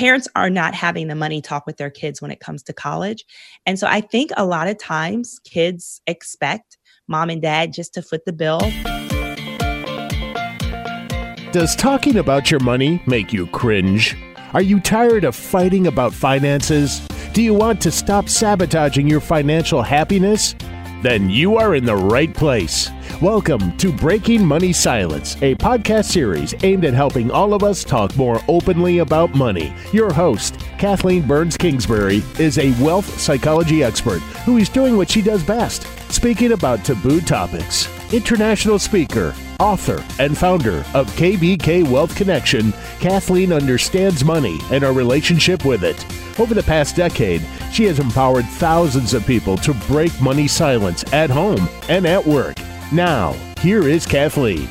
parents are not having the money talk with their kids when it comes to college. And so I think a lot of times kids expect mom and dad just to foot the bill. Does talking about your money make you cringe? Are you tired of fighting about finances? Do you want to stop sabotaging your financial happiness? Then you are in the right place. Welcome to Breaking Money Silence, a podcast series aimed at helping all of us talk more openly about money. Your host, Kathleen Burns Kingsbury, is a wealth psychology expert who is doing what she does best speaking about taboo topics. International speaker, author, and founder of KBK Wealth Connection, Kathleen understands money and our relationship with it. Over the past decade, she has empowered thousands of people to break money silence at home and at work. Now, here is Kathleen.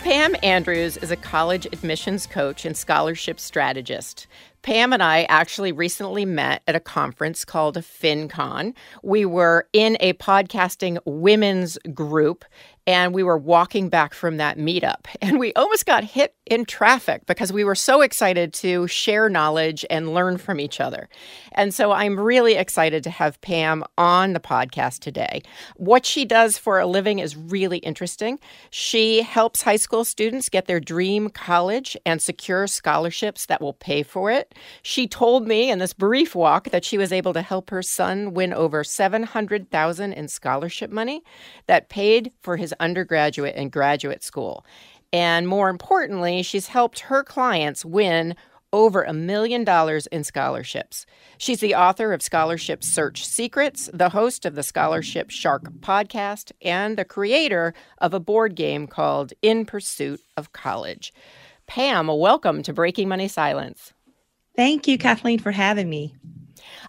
Pam Andrews is a college admissions coach and scholarship strategist. Pam and I actually recently met at a conference called FinCon. We were in a podcasting women's group and we were walking back from that meetup and we almost got hit in traffic because we were so excited to share knowledge and learn from each other. And so I'm really excited to have Pam on the podcast today. What she does for a living is really interesting. She helps high school students get their dream college and secure scholarships that will pay for it. She told me in this brief walk that she was able to help her son win over 700,000 in scholarship money that paid for his undergraduate and graduate school. And more importantly, she's helped her clients win over a million dollars in scholarships. She's the author of Scholarship Search Secrets, the host of the Scholarship Shark podcast, and the creator of a board game called In Pursuit of College. Pam, welcome to Breaking Money Silence. Thank you, Kathleen, for having me.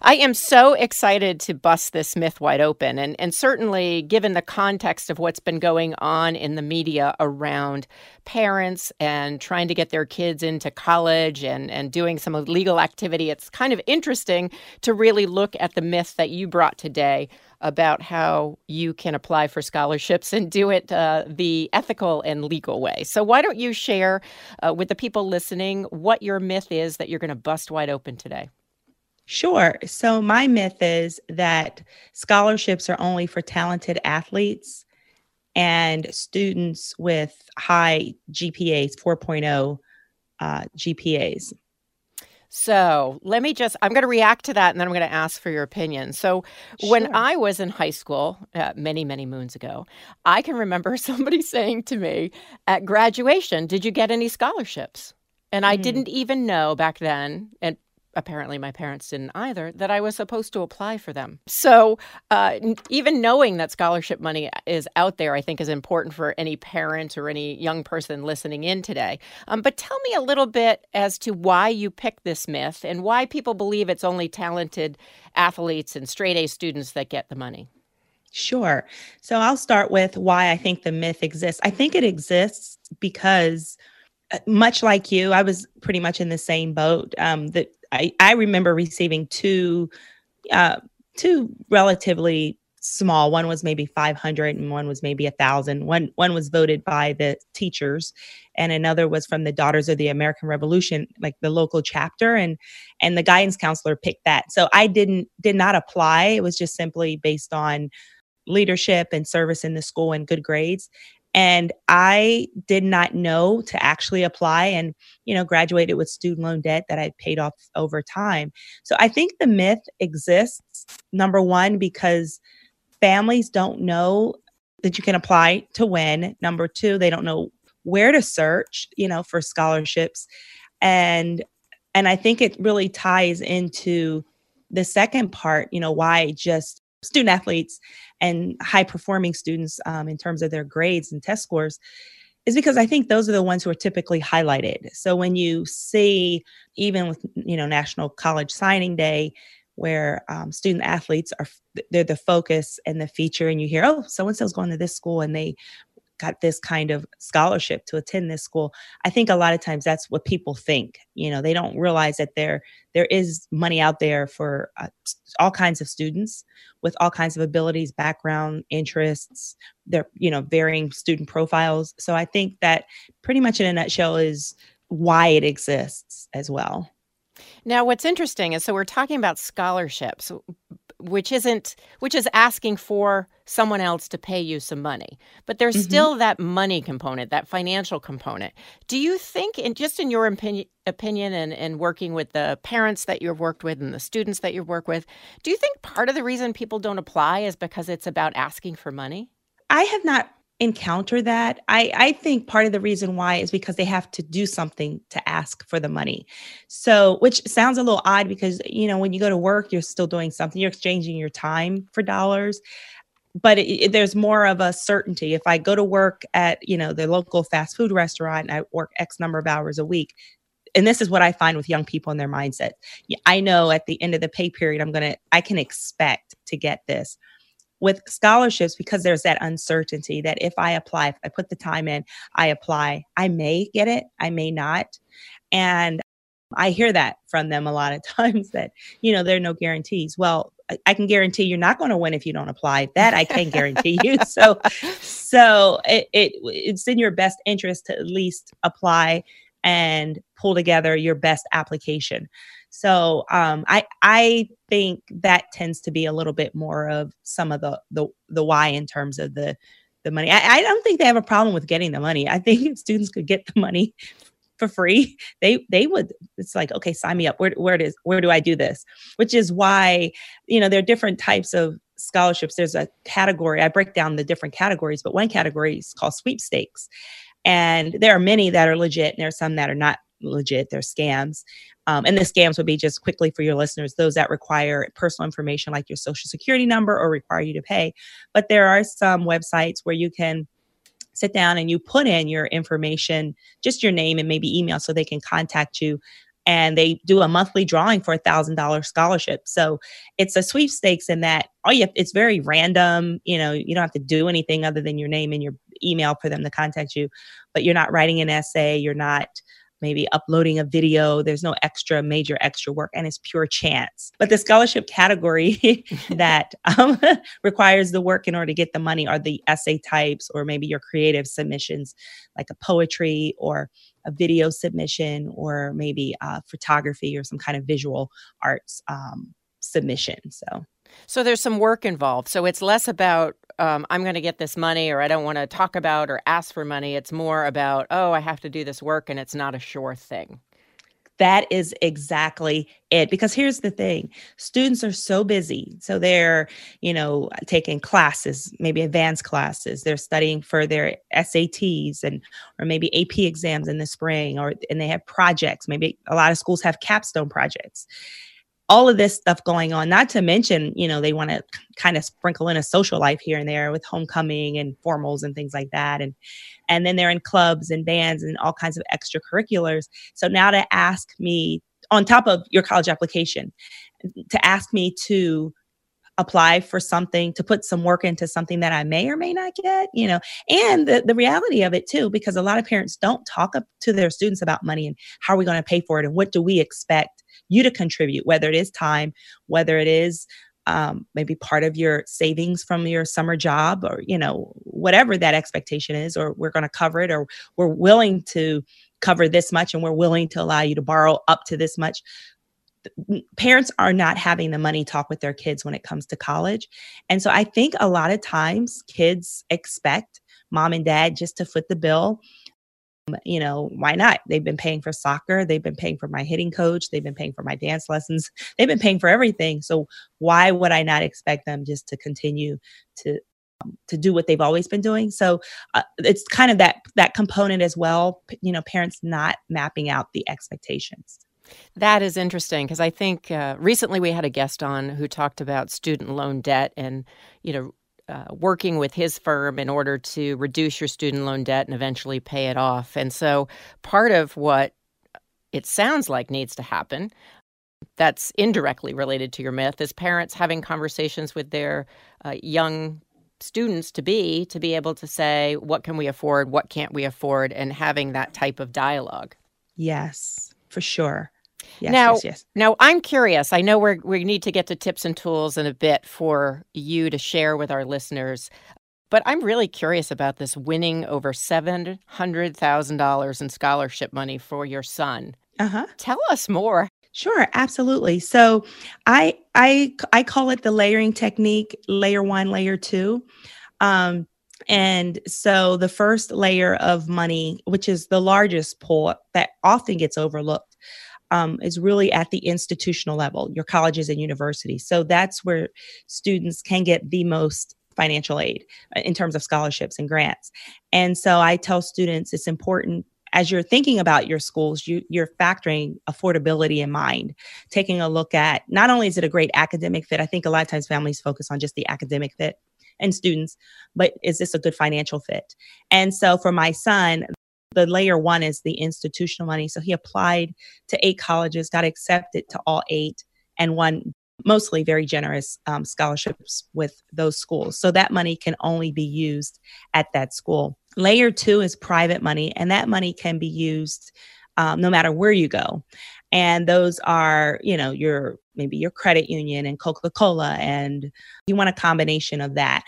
I am so excited to bust this myth wide open. And, and certainly, given the context of what's been going on in the media around parents and trying to get their kids into college and, and doing some legal activity, it's kind of interesting to really look at the myth that you brought today about how you can apply for scholarships and do it uh, the ethical and legal way. So, why don't you share uh, with the people listening what your myth is that you're going to bust wide open today? Sure. So, my myth is that scholarships are only for talented athletes and students with high GPAs, 4.0 uh, GPAs. So let me just, I'm going to react to that and then I'm going to ask for your opinion. So sure. when I was in high school, uh, many, many moons ago, I can remember somebody saying to me at graduation, Did you get any scholarships? And I mm. didn't even know back then, and apparently my parents didn't either, that I was supposed to apply for them. So uh, even knowing that scholarship money is out there, I think is important for any parent or any young person listening in today. Um, but tell me a little bit as to why you picked this myth and why people believe it's only talented athletes and straight A students that get the money. Sure. So I'll start with why I think the myth exists. I think it exists because uh, much like you, I was pretty much in the same boat. Um, that I, I remember receiving two uh, two relatively small one was maybe 500 and one was maybe a thousand. One one was voted by the teachers and another was from the daughters of the american revolution like the local chapter and and the guidance counselor picked that. So i didn't did not apply. It was just simply based on leadership and service in the school and good grades and i did not know to actually apply and you know graduated with student loan debt that i paid off over time. So i think the myth exists number one because families don't know that you can apply to win. Number two they don't know where to search you know for scholarships. And and i think it really ties into the second part you know why just student athletes and high performing students um, in terms of their grades and test scores is because I think those are the ones who are typically highlighted. So when you see, even with you know National College Signing Day, where um, student athletes are they're the focus and the feature, and you hear, oh, so and so's going to this school, and they got this kind of scholarship to attend this school i think a lot of times that's what people think you know they don't realize that there there is money out there for uh, all kinds of students with all kinds of abilities background interests their you know varying student profiles so i think that pretty much in a nutshell is why it exists as well. Now, what's interesting is so we're talking about scholarships, which isn't which is asking for someone else to pay you some money. But there's mm-hmm. still that money component that financial component. Do you think and just in your opinion opinion and, and working with the parents that you've worked with and the students that you've worked with do you think part of the reason people don't apply is because it's about asking for money? I have not encounter that. I, I think part of the reason why is because they have to do something to ask for the money. So, which sounds a little odd because, you know, when you go to work, you're still doing something, you're exchanging your time for dollars. But it, it, there's more of a certainty. If I go to work at, you know, the local fast food restaurant and I work X number of hours a week, and this is what I find with young people and their mindset. I know at the end of the pay period, I'm to, I can expect to get this with scholarships because there's that uncertainty that if I apply, if I put the time in, I apply, I may get it, I may not. And I hear that from them a lot of times that, you know, there are no guarantees. Well, I can guarantee you're not going to win if you don't apply. That I can guarantee you. So, so it, it it's in your best interest to at least apply and pull together your best application. So um, I I think that tends to be a little bit more of some of the the the why in terms of the the money. I, I don't think they have a problem with getting the money. I think if students could get the money for free, they they would. It's like okay, sign me up. Where where? Where do I do this? Which is why you know there are different types of scholarships. There's a category. I break down the different categories, but one category is called sweepstakes, and there are many that are legit, and there are some that are not legit. They're scams. Um, and the scams would be just quickly for your listeners, those that require personal information like your social security number or require you to pay. But there are some websites where you can sit down and you put in your information, just your name and maybe email so they can contact you. And they do a monthly drawing for a thousand dollar scholarship. So it's a sweepstakes in that oh yeah, it's very random. You know, you don't have to do anything other than your name and your email for them to contact you, but you're not writing an essay, you're not maybe uploading a video. There's no extra major extra work and it's pure chance. But the scholarship category that um, requires the work in order to get the money are the essay types or maybe your creative submissions, like a poetry or a video submission or maybe uh, photography or some kind of visual arts um, submission. So. So there's some work involved. So it's less about um, I'm going to get this money or I don't want to talk about or ask for money. It's more about, oh, I have to do this work and it's not a sure thing. That is exactly it. Because here's the thing students are so busy. So they're, you know, taking classes, maybe advanced classes. They're studying for their SATs and, or maybe AP exams in the spring, or, and they have projects. Maybe a lot of schools have capstone projects all of this stuff going on not to mention you know they want to kind of sprinkle in a social life here and there with homecoming and formals and things like that. And and then they're in clubs and bands and all kinds of extracurriculars. So now to ask me on top of your college application to ask me to apply for something to put some work into something that I may or may not get, you know, and the, the reality of it too, because a lot of parents don't talk up to their students about money and how are we going to pay for it and what do we expect you to contribute, whether it is time, whether it is um, maybe part of your savings from your summer job or, you know, whatever that expectation is, or we're going to cover it, or we're willing to cover this much and we're willing to allow you to borrow up to this much parents are not having the money talk with their kids when it comes to college. And so I think a lot of times kids expect mom and dad just to foot the bill you know, why not? They've been paying for soccer, they've been paying for my hitting coach, they've been paying for my dance lessons, they've been paying for everything. So why would I not expect them just to continue to um, to do what they've always been doing? So uh, it's kind of that that component as well. You know, parents not mapping out the expectations. That is interesting because I think uh, recently we had a guest on who talked about student loan debt and you know uh, working with his firm in order to reduce your student loan debt and eventually pay it off. And so, part of what it sounds like needs to happen that's indirectly related to your myth is parents having conversations with their uh, young students to be to be able to say what can we afford? What can't we afford? and having that type of dialogue. Yes for sure Yes, now, yes, yes. now I'm curious. I know we we need to get to tips and tools in a bit for you to share with our listeners. But I'm really curious about this winning over $700,000 in scholarship money for your son. Uh-huh. Tell us more. Sure, absolutely. So I I I call it the layering technique, layer 1, layer 2. Um and so the first layer of money, which is the largest pool that often gets overlooked, um, is really at the institutional level, your colleges and universities. So that's where students can get the most financial aid uh, in terms of scholarships and grants. And so I tell students it's important as you're thinking about your schools, you, you're factoring affordability in mind, taking a look at not only is it a great academic fit, I think a lot of times families focus on just the academic fit and students, but is this a good financial fit? And so for my son, the layer one is the institutional money. So he applied to eight colleges, got accepted to all eight, and won mostly very generous um, scholarships with those schools. So that money can only be used at that school. Layer two is private money, and that money can be used um, no matter where you go. And those are, you know, your maybe your credit union and Coca Cola, and you want a combination of that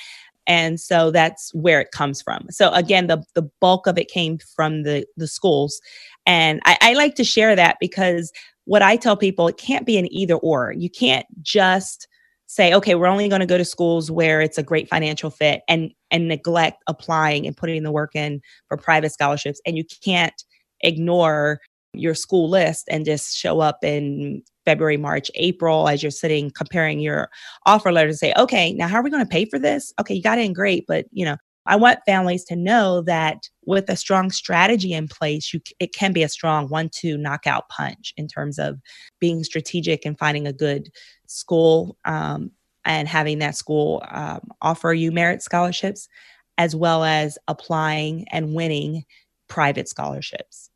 and so that's where it comes from. So again the, the bulk of it came from the the schools. And I, I like to share that because what i tell people it can't be an either or. You can't just say okay we're only going to go to schools where it's a great financial fit and and neglect applying and putting the work in for private scholarships. And you can't ignore your school list and just show up in February, March, April as you're sitting comparing your offer letter to say, okay, now how are we going to pay for this? Okay, you got in great, but you know, I want families to know that with a strong strategy in place, you it can be a strong one-two knockout punch in terms of being strategic and finding a good school um, and having that school um, offer you merit scholarships, as well as applying and winning private scholarships.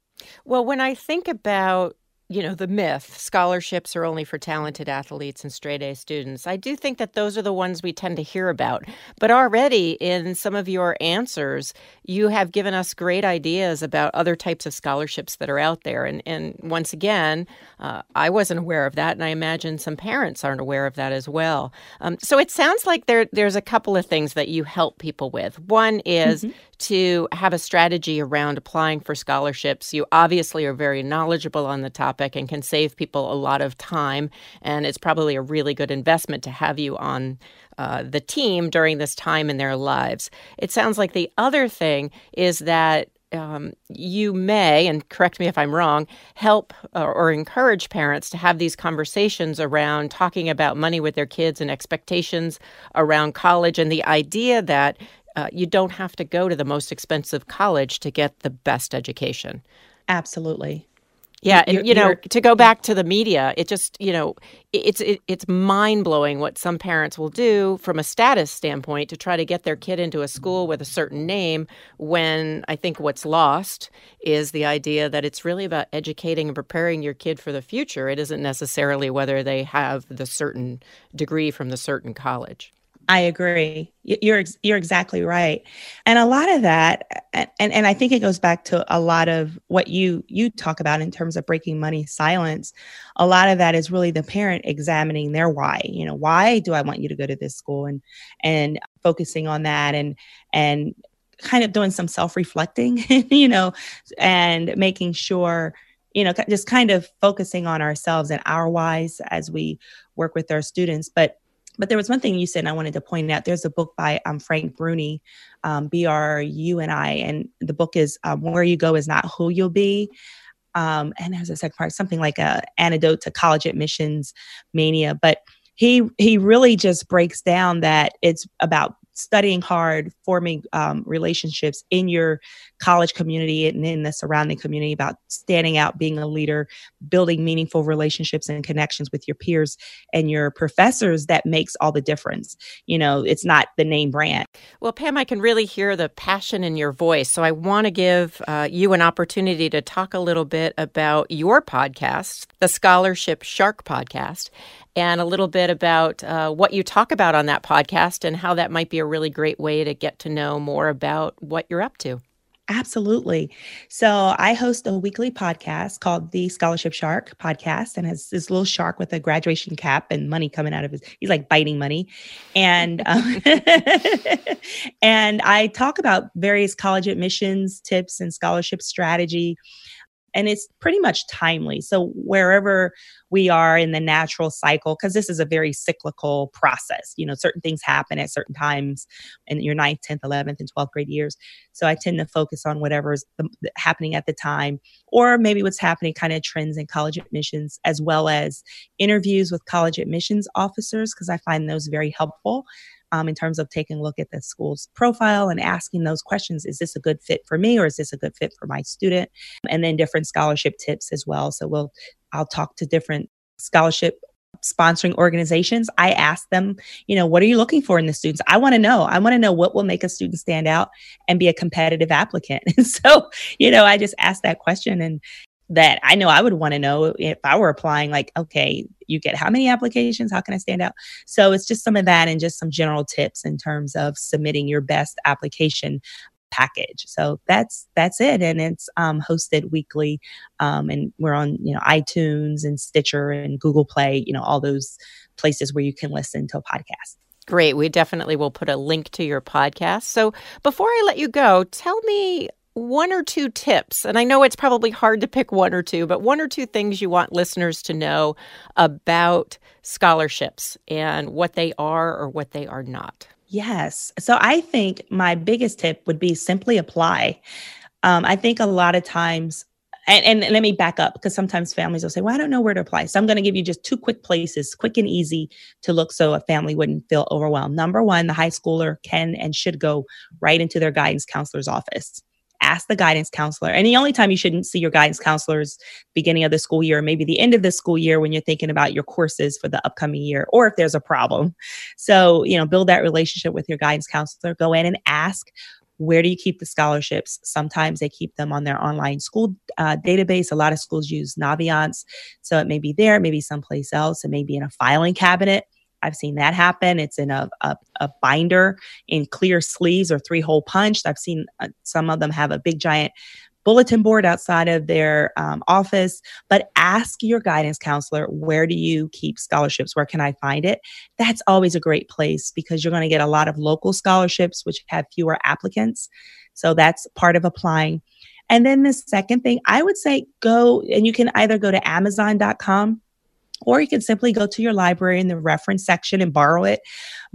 Well, when I think about you know, the myth scholarships are only for talented athletes and straight A students. I do think that those are the ones we tend to hear about. But already in some of your answers, you have given us great ideas about other types of scholarships that are out there. And, and once again, uh, I wasn't aware of that. And I imagine some parents aren't aware of that as well. Um, so it sounds like there, there's a couple of things that you help people with. One is mm-hmm. to have a strategy around applying for scholarships. You obviously are very knowledgeable on the topic topic and can save people a lot of time. And it's probably a really good investment to have you on uh, the team during this time in their lives. It sounds like the other thing is that um, you may, and correct me if I'm wrong, help or, or, encourage parents to have these conversations around talking about money with their kids and expectations around college and the idea that uh, you don't have to go to the most expensive college to get the best education. Absolutely. Yeah, and you know, to go back to the media, it just you know, it's it, it's mind blowing what some parents will do from a status standpoint to try to get their kid into a school with a certain name. When I think what's lost is the idea that it's really about educating and preparing your kid for the future. It isn't necessarily whether they have the certain degree from the certain college. I agree. You're you're exactly right, and a lot of that, and and I think it goes back to a lot of what you you talk about in terms of breaking money silence. A lot of that is really the parent examining their why. You know, why do I want you to go to this school, and and focusing on that, and and kind of doing some self reflecting. You know, and making sure you know just kind of focusing on ourselves and our whys as we work with our students, but but there was one thing you said, and I wanted to point out. There's a book by um, Frank Bruni, um, B R U N I, and the book is um, "Where You Go Is Not Who You'll Be." Um, and there's a second part, something like a antidote to college admissions mania. But he he really just breaks down that it's about studying hard, forming um, relationships in your college community and in the surrounding community, about standing out, being a leader, building meaningful relationships and connections with your peers and your professors that makes all the difference. You know, it's not the name brand. Well, Pam, I can really hear the passion in your voice. So I want to give uh, you an opportunity to talk a little bit about your podcast, the Scholarship Shark Podcast, and a little bit about uh, what you talk about on that podcast and how that might be a really great way to get to know more about what you're up to. Absolutely. So I host a weekly podcast called the Scholarship Shark podcast and has this little shark with a graduation cap and money coming out of his he's like biting money. And um, and I talk about various college admissions tips and scholarship strategy and it's pretty much timely. So wherever we are in the natural cycle, because this is a very cyclical process, you know, certain things happen at certain times in your ninth, 10th, 11th, and 12th grade years. So I tend to focus on whatever's the, happening at the time, or maybe what's happening kind of trends in college admissions, as well as interviews with college admissions officers, because I find those very helpful um, in terms of taking a look at the school's profile and asking those questions is this a good fit for me or is this a good fit for my student? And then different scholarship tips as well. So we'll i'll talk to different scholarship sponsoring organizations. I ask them you know what are you looking for in the students? I want to know. I want to know what will make a student stand out and be a competitive applicant. And so you know i just ask that question and that I know I would want to know if I were applying, like, okay, you get how many applications? How can I stand out? So it's just some of that and just some general tips in terms of submitting your best application package. So that's that's it, and it's um, hosted weekly, um, and we're on you know iTunes and Stitcher and Google Play, you know all those places where you can listen to a podcast. Great. We definitely will put a link to your podcast. So before I let you go, tell me one or two tips, and I know it's probably hard to pick one or two, but one or two things you want listeners to know about scholarships and what they are or what they are not. Yes. So I think my biggest tip would be simply apply. Um, I think a lot of times, and, and let me back up because sometimes families will say, Well, I don't know where to apply. So I'm going to give you just two quick places, quick and easy to look so a family wouldn't feel overwhelmed. Number one, the high schooler can and should go right into their guidance counselor's office ask the guidance counselor. And the only time you shouldn't see your guidance counselor is beginning of the school year, maybe the end of the school year when you're thinking about your courses for the upcoming year, or if there's a problem. So, you know, build that relationship with your guidance counselor. Go in and ask where do you keep the scholarships? Sometimes they keep them on their online school uh, database. A lot of schools use Naviance. So it may be there, maybe someplace else. It may be in a filing cabinet. I've seen that happen. It's in a, a, a binder in clear sleeves or three hole punched. I've seen uh, some of them have a big giant bulletin board outside of their um, office, but ask your guidance counselor, where do you keep scholarships? Where can I find it? That's always a great place because you're going to get a lot of local scholarships, which have fewer applicants. So that's part of applying. And then the second thing, I would say go and you can either go to amazon.com or you can simply go to your library in the reference section and borrow it.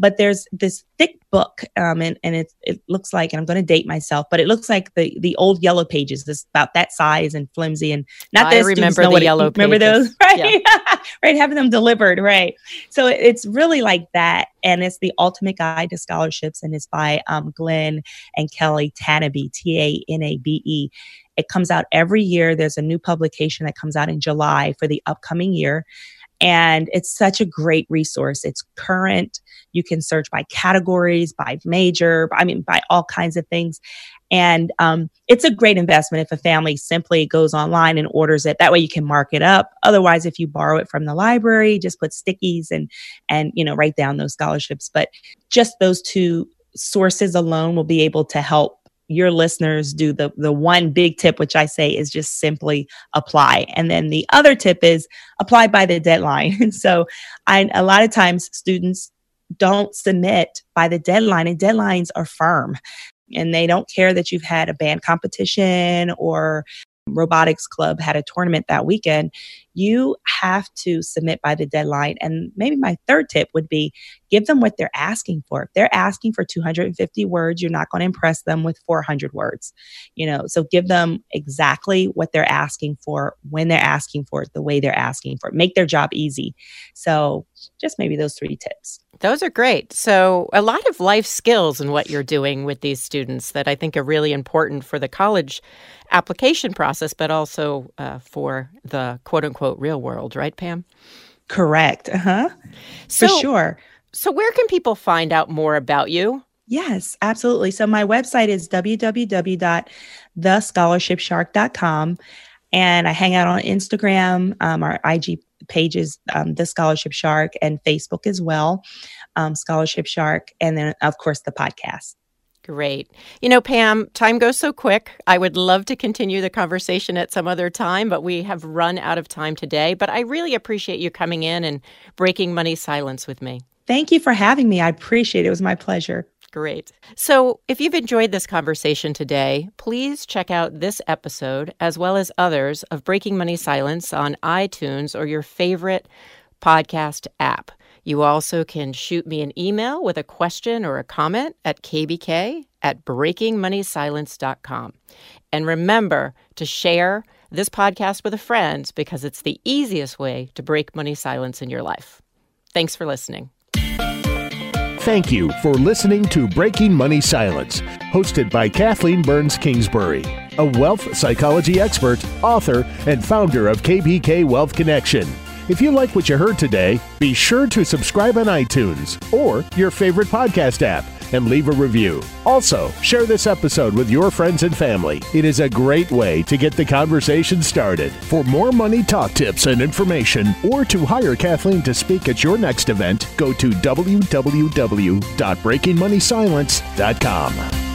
But there's this thick book, um, and, and it, it looks like, and I'm going to date myself, but it looks like the, the old yellow pages, this about that size and flimsy. And not that I remember the yellow it, Remember those? Right. Yeah. right. Having them delivered. Right. So it, it's really like that. And it's the ultimate guide to scholarships. And it's by um, Glenn and Kelly Tanabe, T A N A B E. It comes out every year. There's a new publication that comes out in July for the upcoming year. And it's such a great resource. It's current. You can search by categories, by major, I mean, by all kinds of things. And um, it's a great investment if a family simply goes online and orders it. That way you can mark it up. Otherwise, if you borrow it from the library, just put stickies and and you know write down those scholarships. But just those two sources alone will be able to help your listeners do the the one big tip which i say is just simply apply and then the other tip is apply by the deadline so i a lot of times students don't submit by the deadline and deadlines are firm and they don't care that you've had a band competition or robotics club had a tournament that weekend, you have to submit by the deadline. And maybe my third tip would be give them what they're asking for. If they're asking for 250 words, you're not going to impress them with 400 words. You know, so give them exactly what they're asking for when they're asking for it, the way they're asking for it. Make their job easy. So just maybe those three tips. Those are great. So, a lot of life skills in what you're doing with these students that I think are really important for the college application process, but also uh, for the quote unquote real world, right, Pam? Correct. Uh huh. So, for sure. So, where can people find out more about you? Yes, absolutely. So, my website is www.thescholarshipshark.com. And I hang out on Instagram. Um, our IG pages, um, The Scholarship Shark, and Facebook as well, um, Scholarship Shark, and then, of course, the podcast. Great. You know, Pam, time goes so quick. I would love to continue the conversation at some other time, but we have run out of time today. But I really appreciate you coming in and breaking money silence with me. Thank you for having me. I appreciate it. It was my pleasure. Great. So, if you've enjoyed this conversation today, please check out this episode as well as others of Breaking Money Silence on iTunes or your favorite podcast app. You also can shoot me an email with a question or a comment at kbk at breakingmoneysilence.com. And remember to share this podcast with a friend because it's the easiest way to break money silence in your life. Thanks for listening. Thank you for listening to Breaking Money Silence, hosted by Kathleen Burns Kingsbury, a wealth psychology expert, author, and founder of KBK Wealth Connection. If you like what you heard today, be sure to subscribe on iTunes or your favorite podcast app and leave a review. Also, share this episode with your friends and family. It is a great way to get the conversation started. For more money talk tips and information, or to hire Kathleen to speak at your next event, go to www.breakingmoneysilence.com.